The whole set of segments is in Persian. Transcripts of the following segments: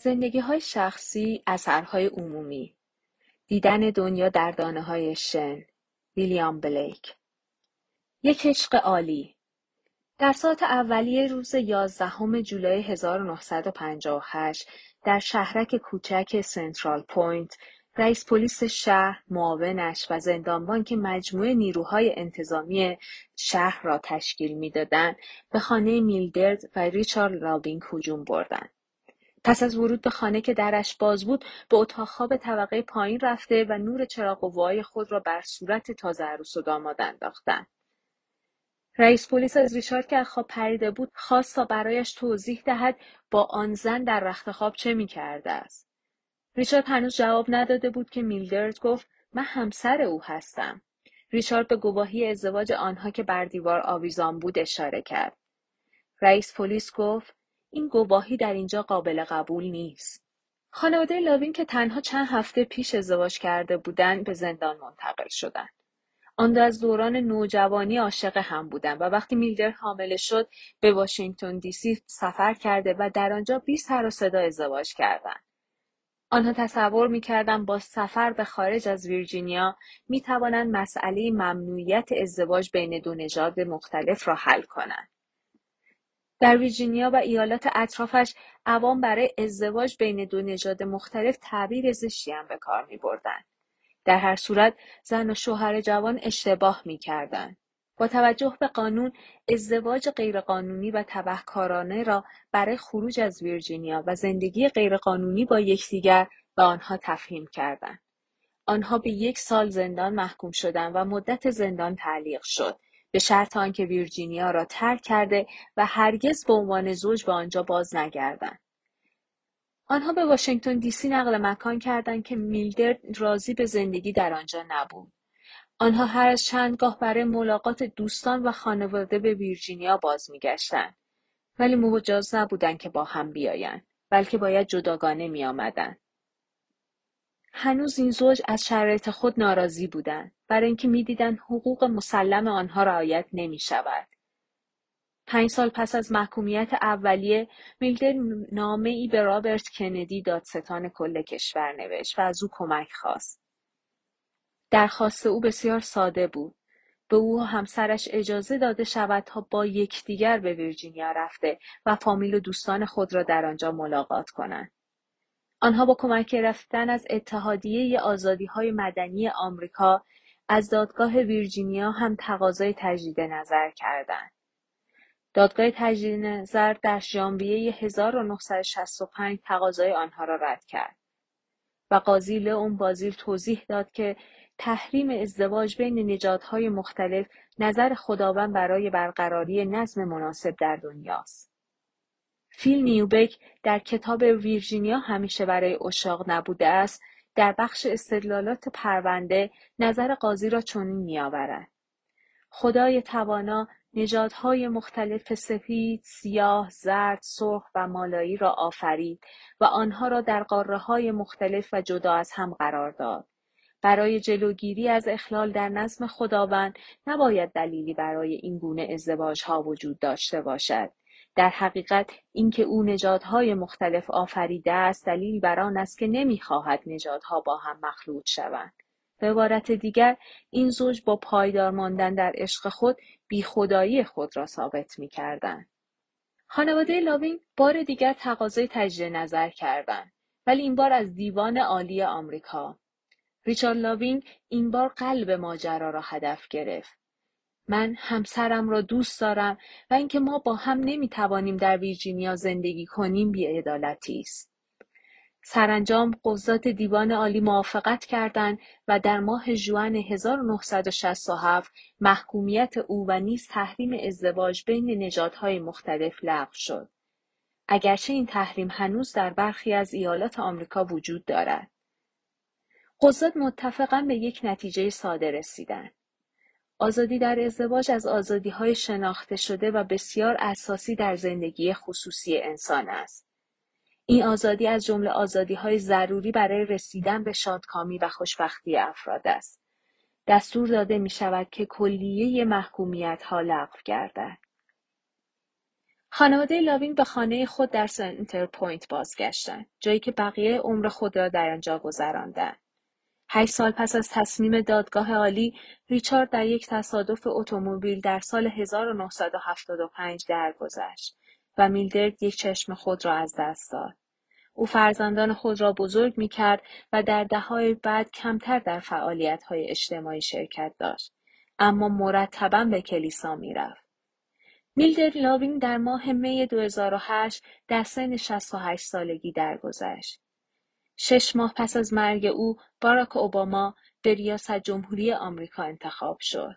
زندگی های شخصی، اثرهای عمومی. دیدن دنیا در دانه های شن. ویلیام بلیک. یک عشق عالی. در ساعت اولیه روز یازدهم جولای 1958 در شهرک کوچک سنترال پوینت رئیس پلیس شهر، معاونش و زندانبان که مجموعه نیروهای انتظامی شهر را تشکیل می‌دادند. به خانه میلدرد و ریچارد لابینگ هجوم بردند. پس از ورود به خانه که درش باز بود به اتاق خواب طبقه پایین رفته و نور چراغ قوای خود را بر صورت تازه عروس و داماد انداختند رئیس پلیس از ریچارد که از خواب پریده بود خواست تا برایش توضیح دهد با آن زن در رخت خواب چه می‌کرده است. ریچارد هنوز جواب نداده بود که میلدرد گفت من همسر او هستم. ریچارد به گواهی ازدواج آنها که بر دیوار آویزان بود اشاره کرد. رئیس پلیس گفت این گواهی در اینجا قابل قبول نیست. خانواده لاوین که تنها چند هفته پیش ازدواج کرده بودند به زندان منتقل شدند. آن دو از دوران نوجوانی عاشق هم بودند و وقتی میلدر حامله شد به واشنگتن دی سی سفر کرده و در آنجا بی سر و صدا ازدواج کردند. آنها تصور می‌کردند با سفر به خارج از ویرجینیا می توانند مسئله ممنوعیت ازدواج بین دو نژاد مختلف را حل کنند. در ویرجینیا و ایالات اطرافش عوام برای ازدواج بین دو نژاد مختلف تعبیر زشتی هم به کار می بردن. در هر صورت زن و شوهر جوان اشتباه می کردن. با توجه به قانون ازدواج غیرقانونی و تبهکارانه را برای خروج از ویرجینیا و زندگی غیرقانونی با یکدیگر به آنها تفهیم کردند. آنها به یک سال زندان محکوم شدند و مدت زندان تعلیق شد به شرط آنکه ویرجینیا را ترک کرده و هرگز به عنوان زوج به آنجا باز نگردند. آنها به واشنگتن دی سی نقل مکان کردند که میلدرد راضی به زندگی در آنجا نبود. آنها هر از چندگاه برای ملاقات دوستان و خانواده به ویرجینیا باز میگشتند. ولی مجاز نبودند که با هم بیایند بلکه باید جداگانه میآمدند. هنوز این زوج از شرایط خود ناراضی بودند. برای اینکه می‌دیدند حقوق مسلم آنها رعایت نمی شود. پنج سال پس از محکومیت اولیه میلدر نامه ای به رابرت کندی دادستان کل کشور نوشت و از او کمک خواست. درخواست او بسیار ساده بود. به او و همسرش اجازه داده شود تا با یکدیگر به ویرجینیا رفته و فامیل و دوستان خود را در آنجا ملاقات کنند. آنها با کمک گرفتن از اتحادیه های مدنی آمریکا از دادگاه ویرجینیا هم تقاضای تجدید نظر کردند. دادگاه تجدید نظر در ژانویه 1965 تقاضای آنها را رد کرد و قاضی لئون بازیل توضیح داد که تحریم ازدواج بین نژادهای مختلف نظر خداوند برای برقراری نظم مناسب در دنیاست. فیل نیوبک در کتاب ویرجینیا همیشه برای اشاق نبوده است در بخش استدلالات پرونده نظر قاضی را چنین میآورد خدای توانا نژادهای مختلف سفید، سیاه، زرد، سرخ و مالایی را آفرید و آنها را در قاره های مختلف و جدا از هم قرار داد. برای جلوگیری از اخلال در نظم خداوند نباید دلیلی برای این گونه ازدواج ها وجود داشته باشد. در حقیقت اینکه او نژادهای مختلف آفریده است دلیل بر آن است که نمی‌خواهد نژادها با هم مخلوط شوند. به عبارت دیگر این زوج با پایدار ماندن در عشق خود بیخدایی خود را ثابت می‌کردند. خانواده لاوین بار دیگر تقاضای تجدید نظر کردند ولی این بار از دیوان عالی آمریکا. ریچارد لاوینگ این بار قلب ماجرا را هدف گرفت. من همسرم را دوست دارم و اینکه ما با هم نمی‌توانیم در ویرجینیا زندگی کنیم بیعدالتی است سرانجام قضات دیوان عالی موافقت کردند و در ماه ژوئن 1967 محکومیت او و نیز تحریم ازدواج بین نژادهای مختلف لغو شد. اگرچه این تحریم هنوز در برخی از ایالات آمریکا وجود دارد. قضات متفقا به یک نتیجه ساده رسیدند. آزادی در ازدواج از های شناخته شده و بسیار اساسی در زندگی خصوصی انسان است. این آزادی از جمله های ضروری برای رسیدن به شادکامی و خوشبختی افراد است. دستور داده می شود که کلیه محکومیت ها لغو گردد. خانواده لاوینگ به خانه خود در سنتر پوینت بازگشتند جایی که بقیه عمر خود را در آنجا گذراندند هشت سال پس از تصمیم دادگاه عالی ریچارد در یک تصادف اتومبیل در سال 1975 درگذشت و میلدرد یک چشم خود را از دست داد او فرزندان خود را بزرگ می کرد و در دههای بعد کمتر در فعالیت های اجتماعی شرکت داشت اما مرتبا به کلیسا می رفت. میلدر لاوینگ در ماه می 2008 در سن 68 سالگی درگذشت. شش ماه پس از مرگ او باراک اوباما به ریاست جمهوری آمریکا انتخاب شد.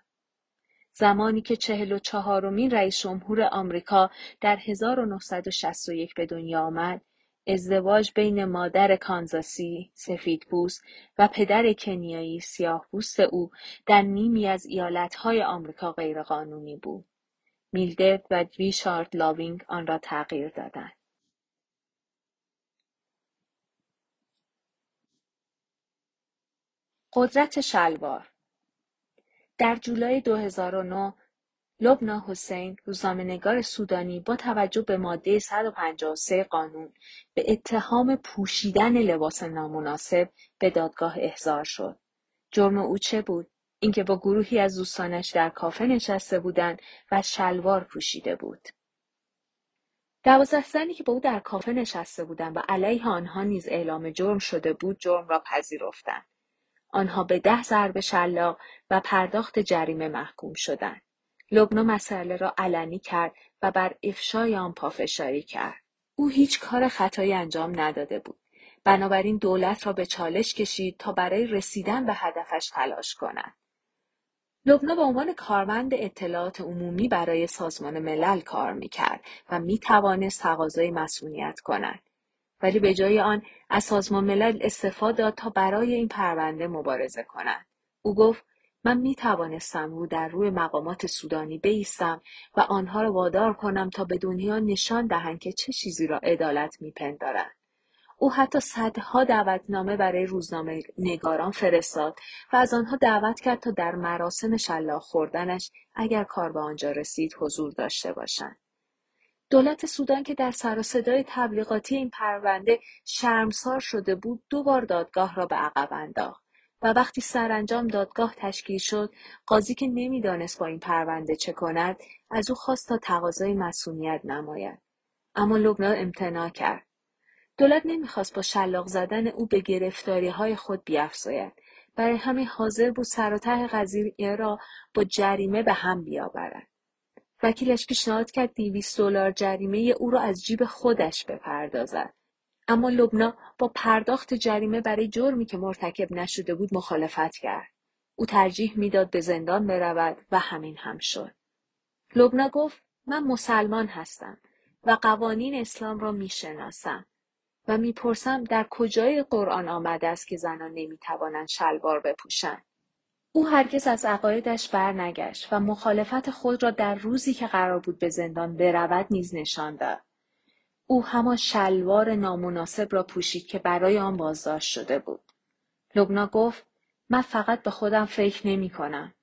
زمانی که چهل و چهارمین رئیس جمهور آمریکا در 1961 به دنیا آمد، ازدواج بین مادر کانزاسی سفیدپوست و پدر کنیایی سیاهپوست او در نیمی از ایالتهای آمریکا غیرقانونی بود. میلدرد و ریشارد لاوینگ آن را تغییر دادند. قدرت شلوار در جولای 2009 لبنا حسین روزنامه‌نگار سودانی با توجه به ماده 153 قانون به اتهام پوشیدن لباس نامناسب به دادگاه احضار شد. جرم او چه بود؟ اینکه با گروهی از دوستانش در کافه نشسته بودند و شلوار پوشیده بود. دوازده زنی که با او در کافه نشسته بودند و علیه آنها نیز اعلام جرم شده بود جرم را پذیرفتند. آنها به ده ضرب شلاق و پرداخت جریمه محکوم شدند. لبنا مسئله را علنی کرد و بر افشای آن پافشاری کرد. او هیچ کار خطایی انجام نداده بود. بنابراین دولت را به چالش کشید تا برای رسیدن به هدفش تلاش کند. لبنا به عنوان کارمند اطلاعات عمومی برای سازمان ملل کار می‌کرد و می توانست تقاضای مسئولیت کند. ولی به جای آن از سازمان ملل استفاده داد تا برای این پرونده مبارزه کند. او گفت من می توانستم رو در روی مقامات سودانی بیستم و آنها را وادار کنم تا به دنیا نشان دهند که چه چیزی را عدالت میپندارند. او حتی صدها دعوتنامه برای روزنامه نگاران فرستاد و از آنها دعوت کرد تا در مراسم شلاق خوردنش اگر کار به آنجا رسید حضور داشته باشند. دولت سودان که در سر و صدای تبلیغاتی این پرونده شرمسار شده بود دو بار دادگاه را به عقب انداخت و وقتی سرانجام دادگاه تشکیل شد قاضی که نمی‌دانست با این پرونده چه کند از او خواست تا تقاضای مسئولیت نماید. اما لبنان امتناع کرد. دولت نمی‌خواست با شلاق زدن او به گرفتاری های خود بیافزاید. برای همین حاضر بود سر و ته قضیه را با جریمه به هم بیاورد. وکیلش پیشنهاد کرد دیویست دلار جریمه او را از جیب خودش بپردازد. اما لبنا با پرداخت جریمه برای جرمی که مرتکب نشده بود مخالفت کرد. او ترجیح می‌داد به زندان برود و همین هم شد. لبنا گفت من مسلمان هستم و قوانین اسلام را می‌شناسم و می‌پرسم در کجای قرآن آمده است که زنان نمی‌توانند شلوار بپوشند؟ او هرگز از عقایدش برنگشت و مخالفت خود را در روزی که قرار بود به زندان برود نیز نشان داد او همان شلوار نامناسب را پوشید که برای آن بازداشت شده بود لبنا گفت من فقط به خودم فکر نمی کنم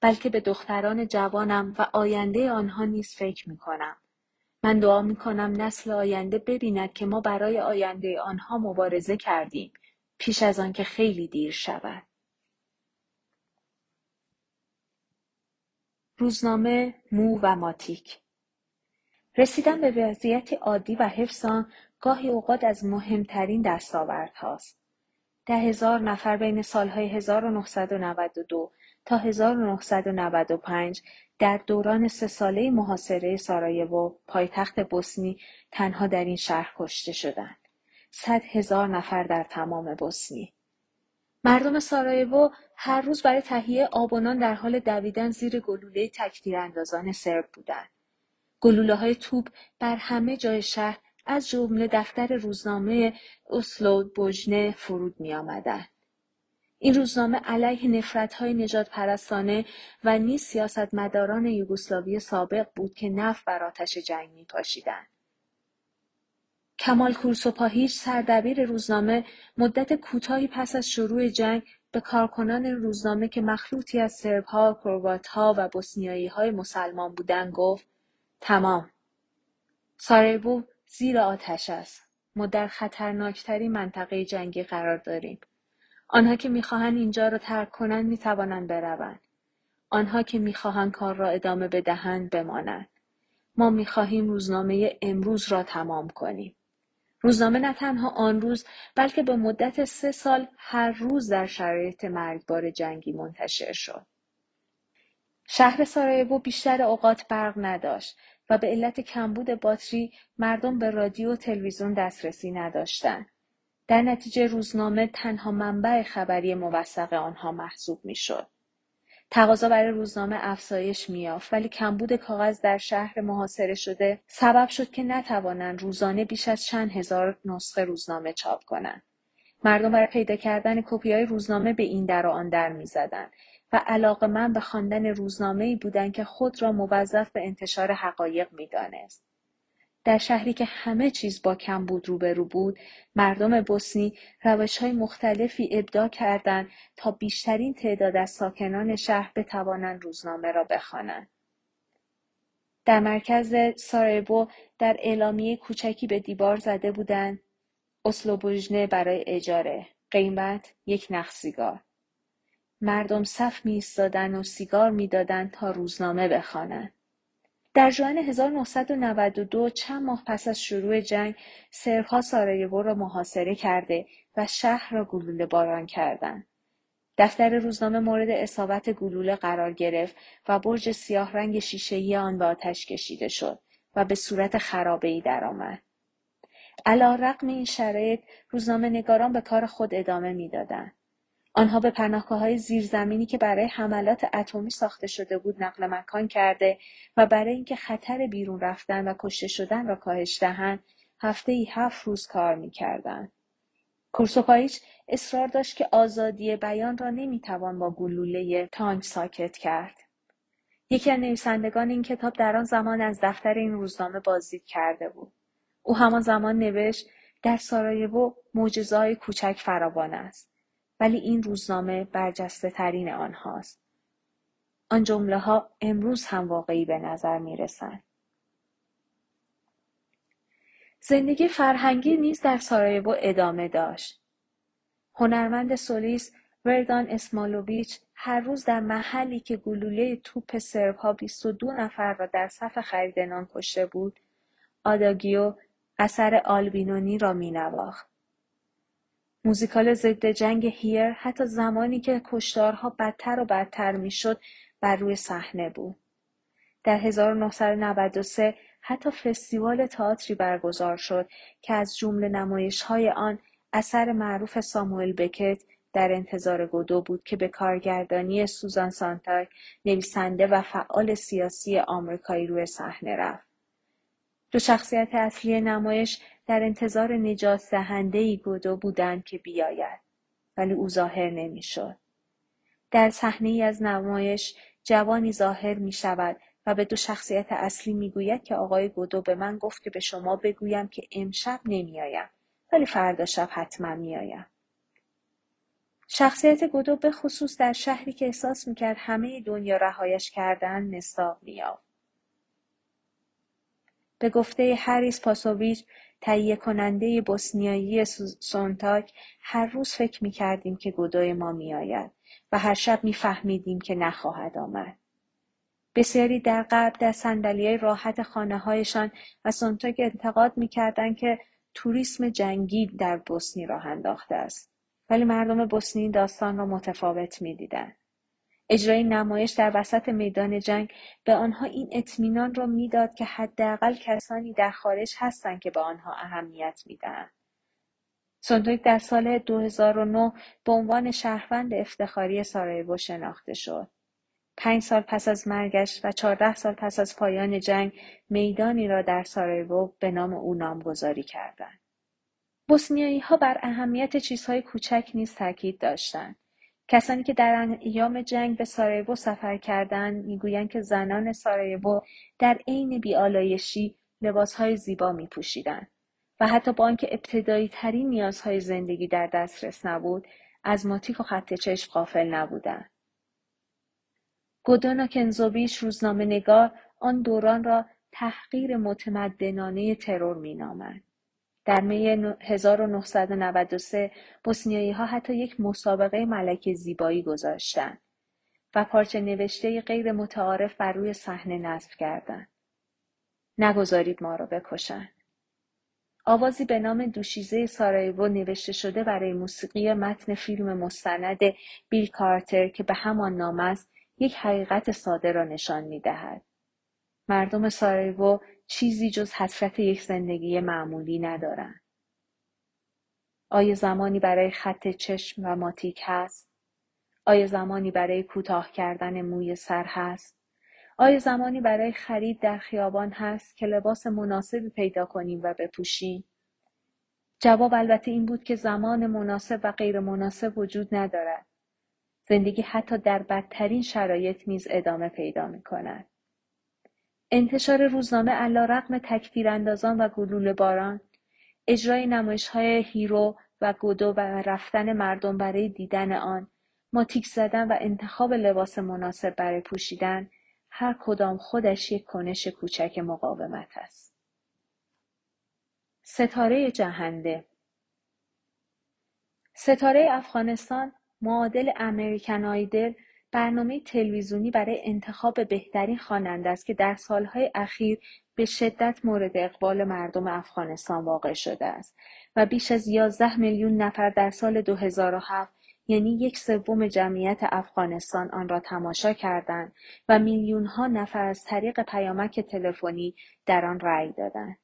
بلکه به دختران جوانم و آینده آنها نیز فکر می کنم. من دعا می کنم نسل آینده ببیند که ما برای آینده آنها مبارزه کردیم پیش از آن که خیلی دیر شود. روزنامه مو و ماتیک رسیدن به وضعیت عادی و حفظ آن گاهی اوقات از مهمترین دستاوردهاست. ده هزار نفر بین سالهای 1992 تا 1995 در دوران سه ساله محاصره سارایوو پایتخت بوسنی تنها در این شهر کشته شدند. صد هزار نفر در تمام بوسنی. مردم سارایوو هر روز برای تهیه آب و نان در حال دویدن زیر گلوله اندازان سرب بودند. گلوله های توپ بر همه جای شهر از جمله دفتر روزنامه اسلو بوژنه فرود می آمدن. این روزنامه علیه نفرت های نجات پرستانه و نیز سیاستمداران یوگسلاوی سابق بود که نفت بر آتش جنگ می پاشیدن. کمال کورسوپاهیچ سردبیر روزنامه مدت کوتاهی پس از شروع جنگ به کارکنان روزنامه که مخلوطی از سربها، کرواتها و های مسلمان بودند گفت تمام. سارایبو زیر آتش است. ما در خطرناکترین منطقه جنگی قرار داریم. آنها که می‌خواهند اینجا را ترک کنند می‌توانند بروند. آنها که می‌خواهند کار را ادامه بدهند بمانند. ما می‌خواهیم روزنامه امروز را تمام کنیم. روزنامه نه تنها آن روز بلکه به مدت سه سال هر روز در شرایط مرگبار جنگی منتشر شد شهر سارایوو بیشتر اوقات برق نداشت و به علت کمبود باتری مردم به رادیو و تلویزیون دسترسی نداشتند. در نتیجه روزنامه تنها منبع خبری موثق آنها محسوب می‌شد. تقاضا برای روزنامه افزایش میافت ولی کمبود کاغذ در شهر محاصره شده سبب شد که نتوانند روزانه بیش از چند هزار نسخه روزنامه چاپ کنند مردم برای پیدا کردن کپی های روزنامه به این در و آن در می‌زدند و علاقه من به خواندن روزنامه ای بودند که خود را موظف به انتشار حقایق می‌دانست. در شهری که همه چیز با کمبود روبرو بود، مردم بوسنی روش های مختلفی ابداع کردند تا بیشترین تعداد از ساکنان شهر بتوانند روزنامه را بخوانند. در مرکز سارایبو در اعلامیه کوچکی به دیوار زده بودند. اسلوبوژنه برای اجاره. قیمت یک نخ سیگار. مردم صف میایستادند و سیگار می‌دادند تا روزنامه بخوانند. در ژوئن 1992 چند ماه پس از شروع جنگ سربها سارایوو را محاصره کرده و شهر را گلوله باران کردند دفتر روزنامه مورد اصابت گلوله قرار گرفت و برج سیاه رنگ شیشهای آن به آتش کشیده شد و به صورت خرابه ای درآمد. علا رقم این شرایط روزنامه نگاران به کار خود ادامه می‌دادند. آنها به های زیرزمینی که برای حملات اتمی ساخته شده بود نقل مکان کرده و برای اینکه خطر بیرون رفتن و کشته شدن را کاهش دهند هفته ای هفت روز کار می‌کردند. کورسوپایچ اصرار داشت که آزادی بیان را نمی‌توان با گلوله تانک ساکت کرد. یکی از نویسندگان این کتاب در آن زمان از دفتر این روزنامه بازدید کرده بود. او همان زمان نوشت در سارایوو معجزههای کوچک فراوان است. ولی این روزنامه برجسته ترین آنهاست. آن جمله ها امروز هم واقعی به نظر می رسند. زندگی فرهنگی نیز در سارایوو ادامه داشت. هنرمند سولیس وردان اسمالوویچ هر روز در محلی که گلوله توپ سرب ها 22 نفر را در صف خریدنان کشته بود، آداگیو اثر آلبینونی را می نواخت. موزیکال ضد جنگ هیر حتی زمانی که کشتارها بدتر و بدتر می‌شد بر روی صحنه بود. در 1993 حتی فستیوال تئاتری برگزار شد که از جمله نمایش های آن اثر معروف ساموئل بکت در انتظار گودو بود که به کارگردانی سوزان سانتاک نویسنده و فعال سیاسی آمریکایی روی صحنه رفت. دو شخصیت اصلی نمایش در انتظار نجات دهنده گودو بودند که بیاید ولی او ظاهر نمی‌شد. در صحنه ای از نمایش جوانی ظاهر می شود و به دو شخصیت اصلی می گوید که آقای گودو به من گفت که به شما بگویم که امشب نمیآیم ولی فردا شب حتما میآیم. شخصیت گودو به خصوص در شهری که احساس می‌کرد همه دنیا رهایش کردن مستاق میافت. به گفته هریس پاسوویچ تهیه کننده بوسنیایی سونتاک هر روز فکر می کردیم که گدای ما می آید و هر شب می فهمیدیم که نخواهد آمد. بسیاری در قبل در سندلی راحت خانه هایشان و سونتاک انتقاد می که توریسم جنگی در بوسنی راه انداخته است. ولی مردم بوسنی داستان را متفاوت می. اجرای نمایش در وسط میدان جنگ به آنها این اطمینان را می‌داد که حداقل کسانی در خارج هستند که به آنها اهمیت می‌دهند سندویک در سال 2009 به عنوان شهروند افتخاری سارایوو شناخته شد. پنج سال پس از مرگش و چهارده سال پس از پایان جنگ میدانی را در سارایوو به نام او نامگذاری کردند. بوسنیایی ها بر اهمیت چیزهای کوچک نیز تاکید داشتند. کسانی که در ایام جنگ به سارایوو سفر کردند می‌گویند که زنان سارایوو در عین بیالایشی لباسهای زیبا میپوشیدند و حتی با آنکه ابتدایی ترین نیازهای زندگی در دسترس نبود از ماتیک و خط چشم غافل نبودند گودونا کنزوویچ روزنامه نگار آن دوران را تحقیر متمدنانه ترور مینامند. در می 1993 بوسنیایی ها حتی یک مسابقه ملک زیبایی گذاشتند و پارچه نوشته غیر متعارف بر روی صحنه نصب کردند. نگذارید ما را بکشند. آوازی به نام دوشیزه سارایوو نوشته شده برای موسیقی متن فیلم مستند بیل کارتر که به همان نام است یک حقیقت ساده را نشان می دهد. مردم سارایوو چیزی جز حسرت یک زندگی معمولی ندارند. آیا زمانی برای خط چشم و ماتیک هست؟ آیا زمانی برای کوتاه کردن موی سر هست؟ آیا زمانی برای خرید در خیابان هست که لباس مناسبی پیدا کنیم و بپوشیم؟ جواب البته این بود که زمان مناسب و غیر مناسب وجود ندارد. زندگی حتی در بدترین شرایط نیز ادامه پیدا می کند. انتشار روزنامه علا رقم تکتیر اندازان و گلوله باران، اجرای نمایش های هیرو و گودو و رفتن مردم برای دیدن آن، ماتیک زدن و انتخاب لباس مناسب برای پوشیدن هر کدام خودش یک کنش کوچک مقاومت است. ستاره جهنده ستاره افغانستان معادل امریکن آیدل برنامه تلویزیونی برای انتخاب بهترین خواننده است که در سالهای اخیر به شدت مورد اقبال مردم افغانستان واقع شده است و بیش از 11 میلیون نفر در سال 2007 یعنی یک سوم جمعیت افغانستان آن را تماشا کردند و میلیون ها نفر از طریق پیامک تلفنی در آن رأی دادند.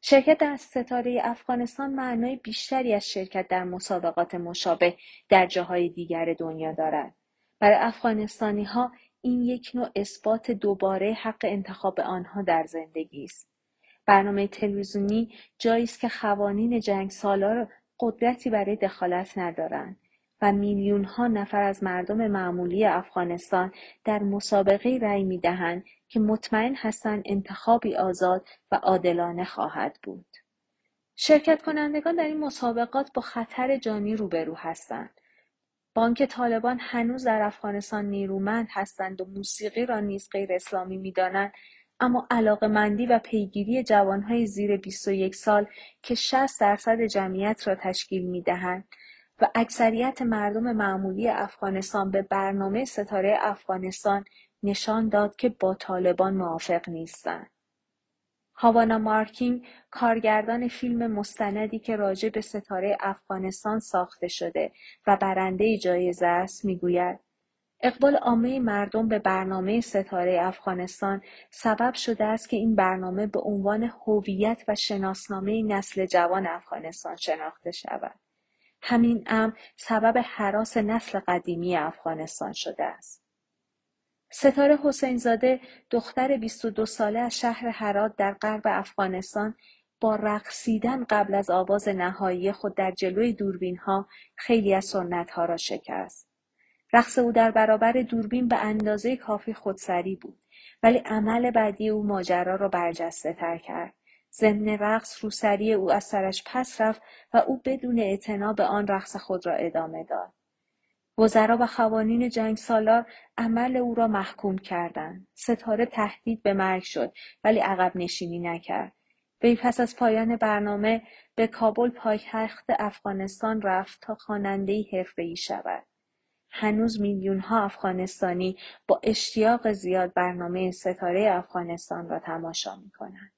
شرکت در ستاره افغانستان معنای بیشتری از شرکت در مسابقات مشابه در جاهای دیگر دنیا دارد. برای افغانستانی ها این یک نوع اثبات دوباره حق انتخاب آنها در زندگی است. برنامه تلویزیونی جایی است که قوانین جنگ سالار قدرتی برای دخالت ندارند و میلیون ها نفر از مردم معمولی افغانستان در مسابقه رأی می دهند که مطمئن هستند انتخابی آزاد و عادلانه خواهد بود. شرکت کنندگان در این مسابقات با خطر جانی روبرو هستند. بانک طالبان هنوز در افغانستان نیرومند هستند و موسیقی را نیز غیر اسلامی می دانند اما مندی و پیگیری جوانهای زیر 21 سال که 60 درصد جمعیت را تشکیل می دهند و اکثریت مردم معمولی افغانستان به برنامه ستاره افغانستان نشان داد که با طالبان موافق نیستند. هاوانا مارکینگ کارگردان فیلم مستندی که راجع به ستاره افغانستان ساخته شده و برنده جایزه است می‌گوید اقبال عامه مردم به برنامه ستاره افغانستان سبب شده است که این برنامه به عنوان هویت و شناسنامه نسل جوان افغانستان شناخته شود. همین امر سبب حراس نسل قدیمی افغانستان شده است. ستاره حسینزاده دختر 22 ساله از شهر هرات در غرب افغانستان با رقصیدن قبل از آواز نهایی خود در جلوی دوربین ها خیلی از سنت ها را شکست. رقص او در برابر دوربین به اندازه کافی خودسری بود ولی عمل بعدی او ماجرا را برجسته تر کرد. ضمن رقص روسری او از سرش پس رفت و او بدون اعتنا به آن رقص خود را ادامه داد. وزرا و قوانین جنگ سالار عمل او را محکوم کردند. ستاره تهدید به مرگ شد ولی عقب نشینی نکرد. وی پس از پایان برنامه به کابل پایتخت افغانستان رفت تا خوانندهای حرفهای شود. هنوز میلیون ها افغانستانی با اشتیاق زیاد برنامه ستاره افغانستان را تماشا می کنند.